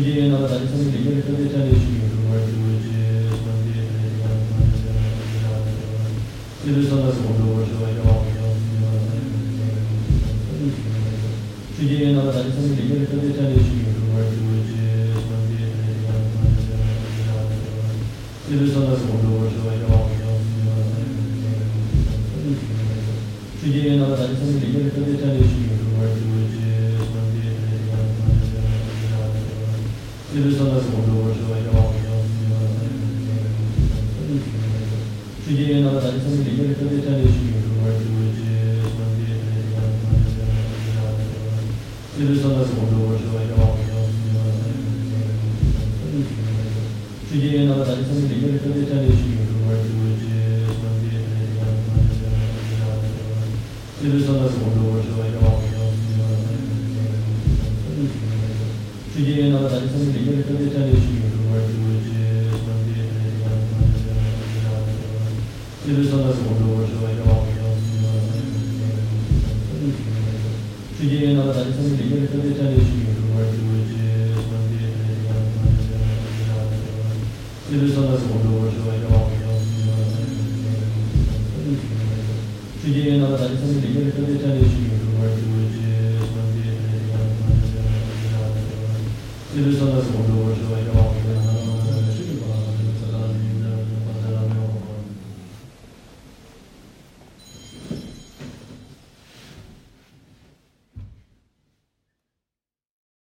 주님의 나라. 다시 성경을 읽어주셨다는 주님 就是说到什么时候说要要要那个那个那个那个那个那个，最近遇到的男生里面针对战略需求这块儿，就是说这些这些什么什么什么什么什么，就是说到什么时候说要要要那个那个那个那个那个那个那个，最近遇到的男生里面针对战略需求这块儿，就是说这些这些什么什么什么什么什么，就是说到什么时候。最近那个垃圾分类，分类分类进行，分类进行，分类进行。最近那个垃圾分类，分类分类进行，分类进行，分类进行。最近那个垃圾分类，分类分类。最近呢，咱村里面的经济战略需求什么，就是这村里这个什么什么什么什么，这些上的工作是吧？要要要，最近呢，咱村里面的经济战略需求什么，就是这什么什么什么什么什么，这些上的工作是吧？要要要。